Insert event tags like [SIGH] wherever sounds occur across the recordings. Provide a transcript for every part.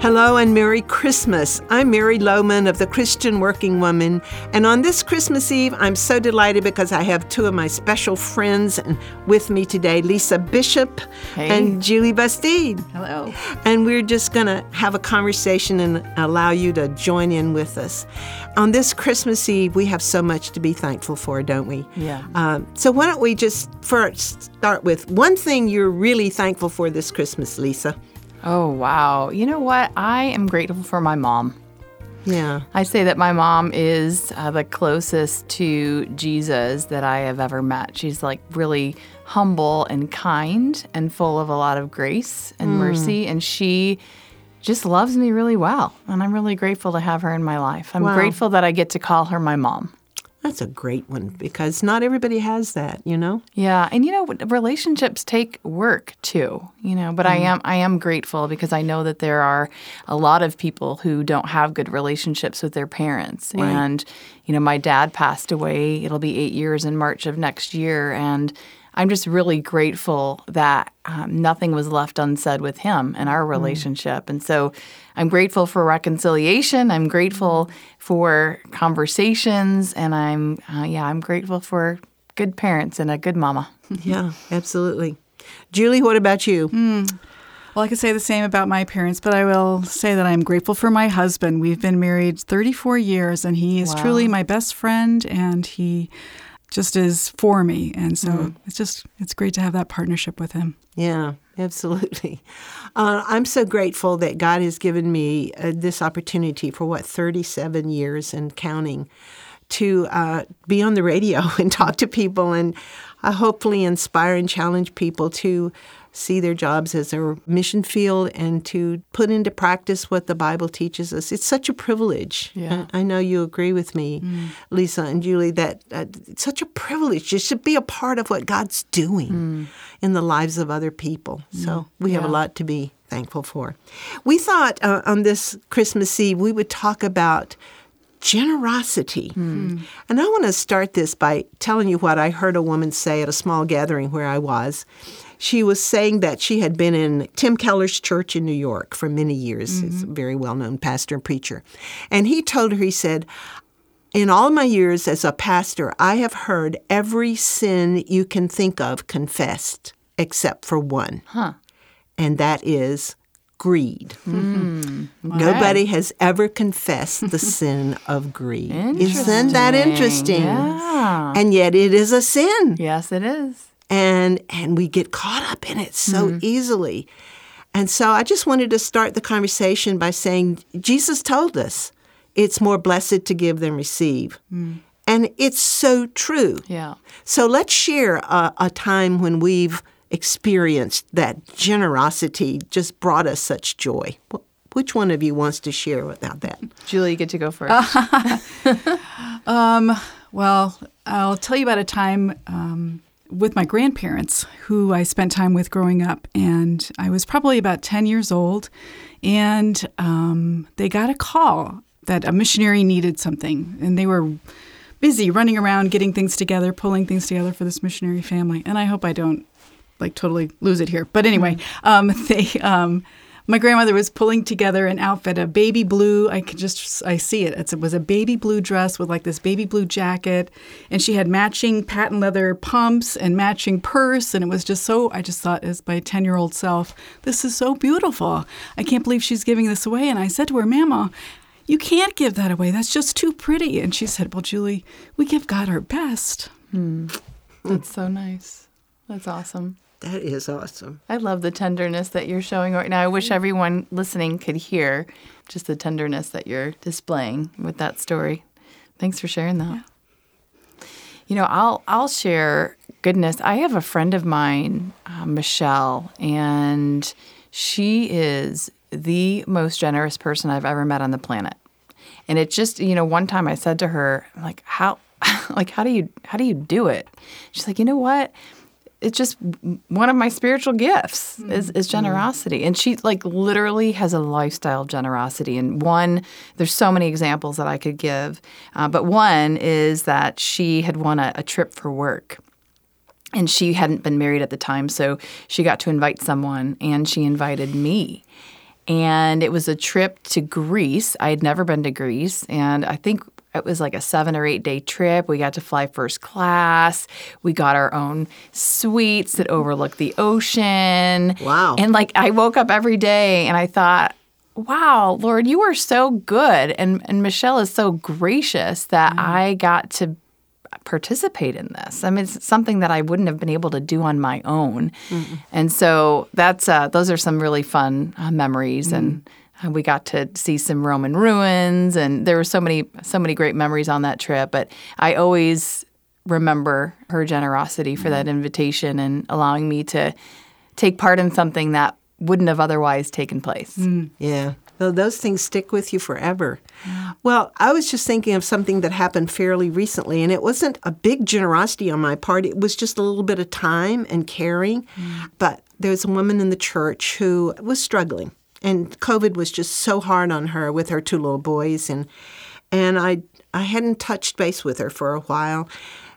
Hello and Merry Christmas. I'm Mary Lowman of the Christian Working Woman, and on this Christmas Eve, I'm so delighted because I have two of my special friends with me today, Lisa Bishop hey. and Julie Bastide. Hello. And we're just going to have a conversation and allow you to join in with us. On this Christmas Eve, we have so much to be thankful for, don't we? Yeah. Um, so why don't we just first start with one thing you're really thankful for this Christmas, Lisa? Oh, wow. You know what? I am grateful for my mom. Yeah. I say that my mom is uh, the closest to Jesus that I have ever met. She's like really humble and kind and full of a lot of grace and mm. mercy. And she just loves me really well. And I'm really grateful to have her in my life. I'm wow. grateful that I get to call her my mom. That's a great one because not everybody has that, you know. Yeah, and you know, relationships take work too, you know. But mm. I am I am grateful because I know that there are a lot of people who don't have good relationships with their parents. Right. And you know, my dad passed away. It'll be eight years in March of next year, and I'm just really grateful that um, nothing was left unsaid with him and our mm. relationship. Mm. And so I'm grateful for reconciliation. I'm grateful for conversations. And I'm, uh, yeah, I'm grateful for good parents and a good mama. [LAUGHS] yeah, absolutely. Julie, what about you? Mm. Well, I could say the same about my parents, but I will say that I'm grateful for my husband. We've been married 34 years, and he is wow. truly my best friend, and he just is for me. And so mm. it's just, it's great to have that partnership with him. Yeah, absolutely. Uh, I'm so grateful that God has given me uh, this opportunity for what, 37 years and counting to uh, be on the radio [LAUGHS] and talk to people and uh, hopefully inspire and challenge people to see their jobs as a mission field and to put into practice what the Bible teaches us. It's such a privilege. Yeah. I, I know you agree with me, mm. Lisa and Julie, that uh, it's such a privilege just to be a part of what God's doing mm. in the lives of other people. Mm. So we have a lot to be thankful for. We thought uh, on this Christmas Eve we would talk about generosity. Mm. And I want to start this by telling you what I heard a woman say at a small gathering where I was she was saying that she had been in Tim Keller's church in New York for many years. Mm-hmm. He's a very well known pastor and preacher. And he told her, he said, in all my years as a pastor, I have heard every sin you can think of confessed except for one. Huh. And that is greed. Mm. Nobody has ever confessed the [LAUGHS] sin of greed. Isn't that interesting? Yeah. And yet it is a sin. Yes, it is and and we get caught up in it so mm-hmm. easily. And so I just wanted to start the conversation by saying Jesus told us it's more blessed to give than receive. Mm. And it's so true. Yeah. So let's share a, a time when we've experienced that generosity just brought us such joy. Which one of you wants to share about that? Julie, you get to go first. [LAUGHS] um, well, I'll tell you about a time um, with my grandparents, who I spent time with growing up. And I was probably about 10 years old. And um, they got a call that a missionary needed something. And they were busy running around getting things together, pulling things together for this missionary family. And I hope I don't like totally lose it here. But anyway, mm-hmm. um, [LAUGHS] they. Um, my grandmother was pulling together an outfit, a baby blue. I could just I see it. it was a baby blue dress with like this baby blue jacket, and she had matching patent leather pumps and matching purse, and it was just so. I just thought, as my ten year old self, this is so beautiful. I can't believe she's giving this away. And I said to her, Mama. You can't give that away. That's just too pretty. And she said, Well, Julie, we give God our best. Hmm. That's so nice. That's awesome. That is awesome. I love the tenderness that you're showing right now. I wish everyone listening could hear just the tenderness that you're displaying with that story. Thanks for sharing that. Yeah. You know, I'll I'll share goodness. I have a friend of mine, uh, Michelle, and she is the most generous person I've ever met on the planet. And it just, you know, one time I said to her, like, how [LAUGHS] like how do you how do you do it? She's like, "You know what? It's just one of my spiritual gifts mm-hmm. is, is generosity. And she like literally has a lifestyle of generosity. And one there's so many examples that i could give uh, but one is that she had won a, a trip for work. And she hadn't been married at the time so she got to invite someone and she invited me. And it was a trip to Greece. I had never been to Greece, and I think it was like a seven or eight day trip. We got to fly first class. We got our own suites that overlook the ocean. Wow. And like I woke up every day and I thought, wow, Lord, you are so good. And, and Michelle is so gracious that I got to participate in this. I mean, it's something that I wouldn't have been able to do on my own. And so that's uh, those are some really fun uh, memories and. Uh, We got to see some Roman ruins, and there were so many, so many great memories on that trip. But I always remember her generosity for that mm-hmm. invitation and allowing me to take part in something that wouldn't have otherwise taken place. Mm. Yeah. Well, those things stick with you forever. Well, I was just thinking of something that happened fairly recently, and it wasn't a big generosity on my part. It was just a little bit of time and caring. Mm. But there was a woman in the church who was struggling, and COVID was just so hard on her with her two little boys, and and I I hadn't touched base with her for a while.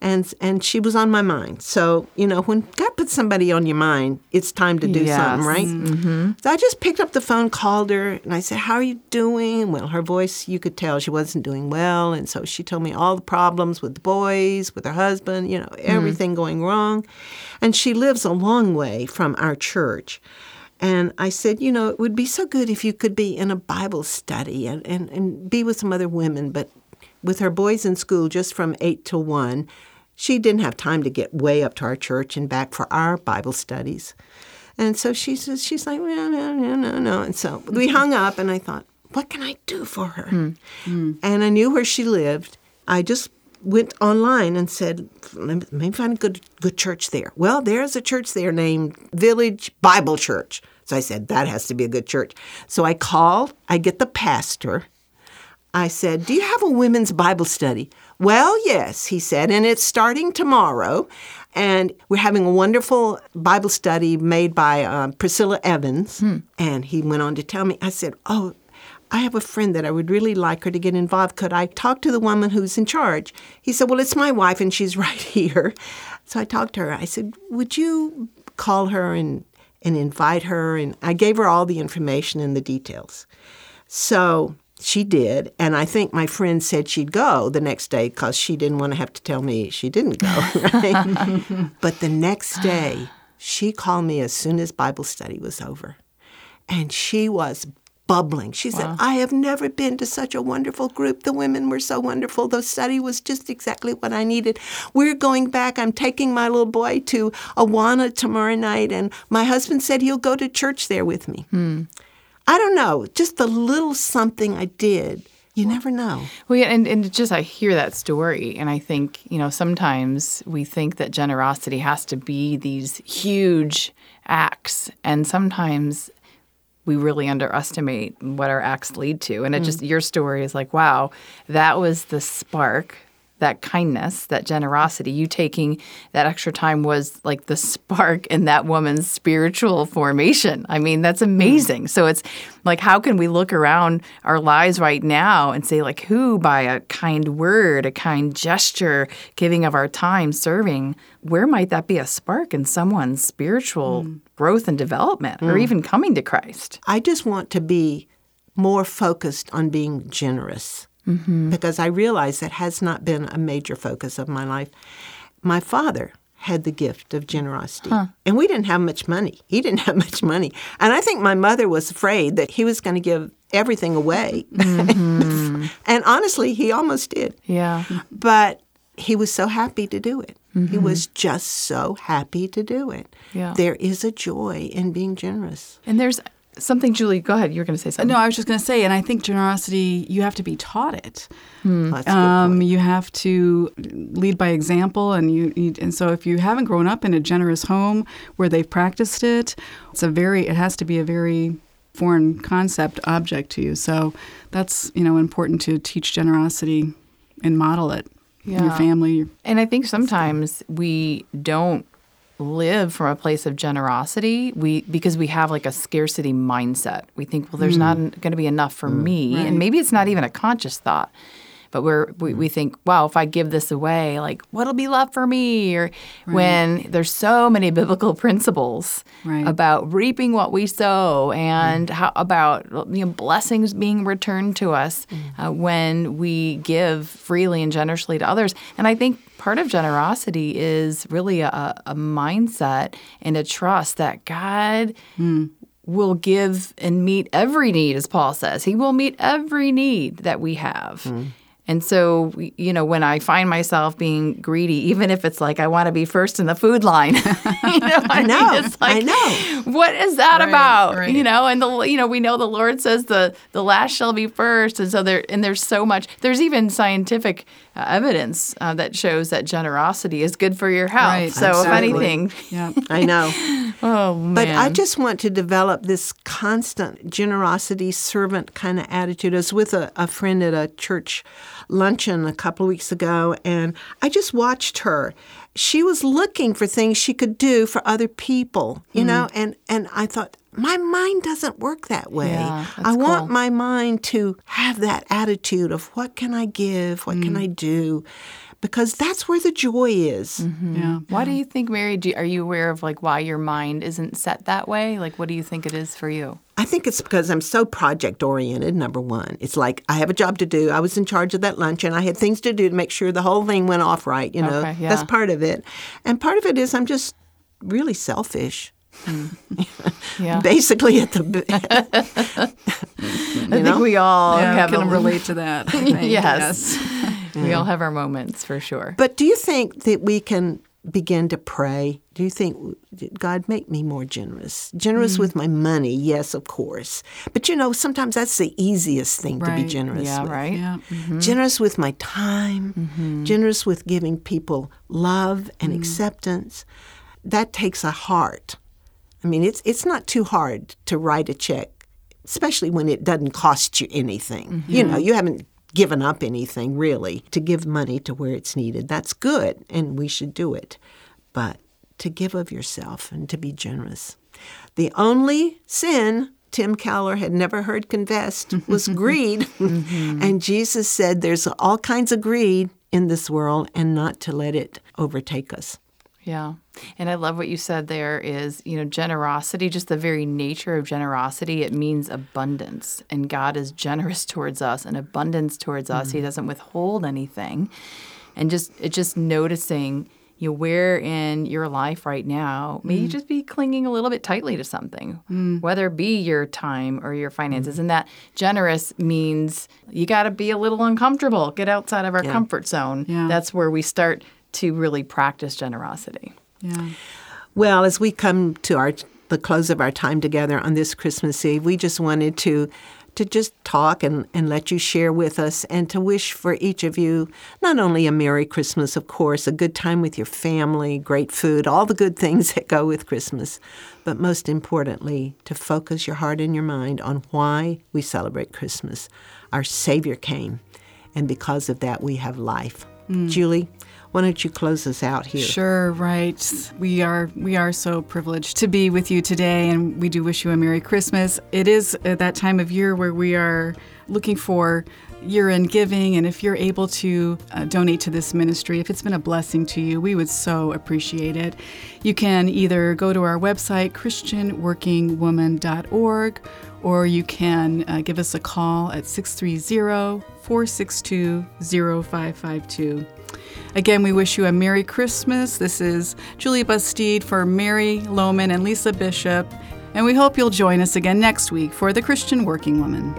And, and she was on my mind. So, you know, when God puts somebody on your mind, it's time to do Yes. something, right? Mm-hmm. So I just picked up the phone, called her, and I said, How are you doing? Well, her voice, you could tell she wasn't doing well. And so she told me all the problems with the boys, with her husband, you know, mm. everything going wrong. And she lives a long way from our church. And I said, You know, it would be so good if you could be in a Bible study and, and, and be with some other women. But with her boys in school just from 8 to 1, she didn't have time to get way up to our church and back for our Bible studies. And so she says, she's like, no, no, no, no, no. And so we mm-hmm. hung up, and I thought, what can I do for her? Mm. Mm. And I knew where she lived. I just went online and said, let me, find a good, good church there. Well, there's a church there named Village Bible Church. So I said, that has to be a good church. So I called, I get the pastor. I said, Do you have a women's Bible study? Well, yes, he said, and it's starting tomorrow. And we're having a wonderful Bible study made by um, Priscilla Evans. And he went on to tell me, I said, Oh, I have a friend that I would really like her to get involved. Could I talk to the woman who's in charge? He said, Well, it's my wife and she's [LAUGHS] right here. So I talked to her. I said, Would you call her and, and invite her? And I gave her all the information and the details. So she did. And I think my friend said she'd go the next day because she didn't want to have to tell me she didn't go. [LAUGHS] Right? but the next day, she called me as soon as Bible study was over. And she was bubbling. She said, I have never been to such a wonderful group. The women were so wonderful. The study was just exactly what I needed. We're going back. I'm taking my little boy to Awana tomorrow night, and my husband said he'll go to church there with me. Hmm. I don't know, just the little something I did. You never know. Well, yeah, and, and just I hear that story, and I think, you know, sometimes we think that generosity has to be these huge acts, and sometimes we really underestimate what our acts lead to. And it mm. just, your story is like, wow, that was the spark. That kindness, that generosity, you taking that extra time was like the [LAUGHS] spark in that woman's spiritual formation. I mean, that's hmm. amazing. So it's like, how can we look around our lives right now and say, like, who by a kind word, a kind gesture, giving of our time, serving, where might that be a spark in someone's spiritual hmm. growth and development or hmm. even coming to Christ? I just want to be more focused on being generous Mm-hmm. because I realize that has not been a major focus of my life. My father had the gift of generosity, and we didn't have much money. [LAUGHS] He didn't have much money. And I think my mother was afraid that he was going to give everything away. Mm-hmm. [LAUGHS] and honestly, he almost did. Yeah. But he was so happy to do it. He mm-hmm. was just so happy to do it. Yeah. There is a joy in being generous. And there's something, Julie, go ahead. You were going to say something. No, I was just going to say, and I think generosity, you have to be taught it. That's good Um, point. you have to lead by example, and you, you and so if you haven't grown up in a generous home where they've practiced it, it's a very it has to be a very foreign concept object to you. So that's you know important to teach generosity and model it in your family. And I think sometimes we don't live from a place of generosity we because we have like a scarcity mindset. We think well there's hmm. not going to be enough for hmm. me and maybe it's not even a conscious thought but we're we, we mm-hmm. think, wow, if I give this away, like what'll be left for me? Or when there's so many biblical [LAUGHS] principles Right. about reaping what we sow and mm. how about you know blessings being returned to us mm. uh, when we give freely and generously to others. And I think part of generosity is really a, a mindset and a trust that God mm. will give and meet every need, as Paul says. He will meet every need that we have. And so, you know, when I find myself being greedy, even if it's like I want to be first in the food line, [LAUGHS] you know, I, know, mean, it's like, I know. what is that Right, about? right. You know, and the you know we know the Lord says the the last shall be first, and so there and there's so much. There's even scientific uh, evidence uh, that shows that generosity is good for your health. Right, so exactly. if anything, Yeah. [LAUGHS] I know. oh man, But I just want to develop this constant generosity, servant kind of attitude. I was with a, a friend at a church luncheon a couple of weeks ago, and I just watched her. She was looking for things she could do for other people, you hmm. know, and, and I thought, my mind doesn't work that way. Yeah, I want cool. my mind to have that attitude of what can I give? What can hmm. I do? Because that's where the joy is. Mm-hmm. Yeah. Why do you think, Mary? Do, are you aware of like why your mind isn't set that way? Like, what do you think it is for you? I think it's because I'm so project oriented, number one. It's like I have a job to do. I was in charge of that lunch and I had things to do to make sure the whole thing went off right, you know. Okay, yeah. That's part of it. And part of it is I'm just really selfish. Mm. [LAUGHS] Yeah, Basically at the [LAUGHS] [LAUGHS] I think know? we all Yeah, have can relate to that. yes. think. Yes. we all have our moments for sure. But do you think that we can begin to pray? Do you think God make me more generous? Generous Mm. with my money, yes, of course. But you know, sometimes that's the easiest thing to be generous yeah, with. right. Yeah. Mm-hmm. generous with my time, mm-hmm. generous with giving people love and mm. acceptance. That takes a heart. I mean, it's it's not too hard to write a check, especially when it doesn't cost you anything. You know, you haven't given up anything really to give money to where it's needed. That's good, and we should do it. But to give of yourself and to be generous. The only sin Tim Keller had never heard confessed [LAUGHS] was greed. Mm-hmm. and Jesus said there's all kinds of greed in this world and not to let it overtake us. Yeah. And I love what you said there is, you know, generosity, just the very nature of generosity, it means abundance. And God is generous [LAUGHS] towards us and abundance towards us. He mm. doesn't withhold anything. And just it's just noticing you know, where in your life right now may you mm. just be clinging a little bit tightly to something, mm. whether it be your time or your finances. And that generous means you got to be a little uncomfortable, get outside of our comfort zone. Yeah. That's where we start to really practice generosity. Yeah. Well, as we come to our the close of our time together on this Christmas Eve, we just wanted to to just talk and, and let you share with us and to wish for each of you not only a Merry Christmas, of course, a good time with your family, great food, all the good things that go with Christmas, but most importantly, to focus your heart and your mind on why we celebrate Christmas. Our Savior came, and because of that, we have life. Mm. Julie, why don't you close us out here? Sure, right. We are we are so privileged to be with you today, and we do wish you a Merry Christmas. It is at that time of year where we are looking for year-end giving, and if you're able to uh, donate to this ministry, if it's been a blessing to you, we would so appreciate it. You can either go to our website, ChristianWorkingWoman.org, or you can uh, give us a call at 630 462 0552. Again, we wish you a Merry Christmas. This is Julie Bastide for Mary Lowman and Lisa Bishop, and we hope you'll join us again next week for The Christian Working Woman.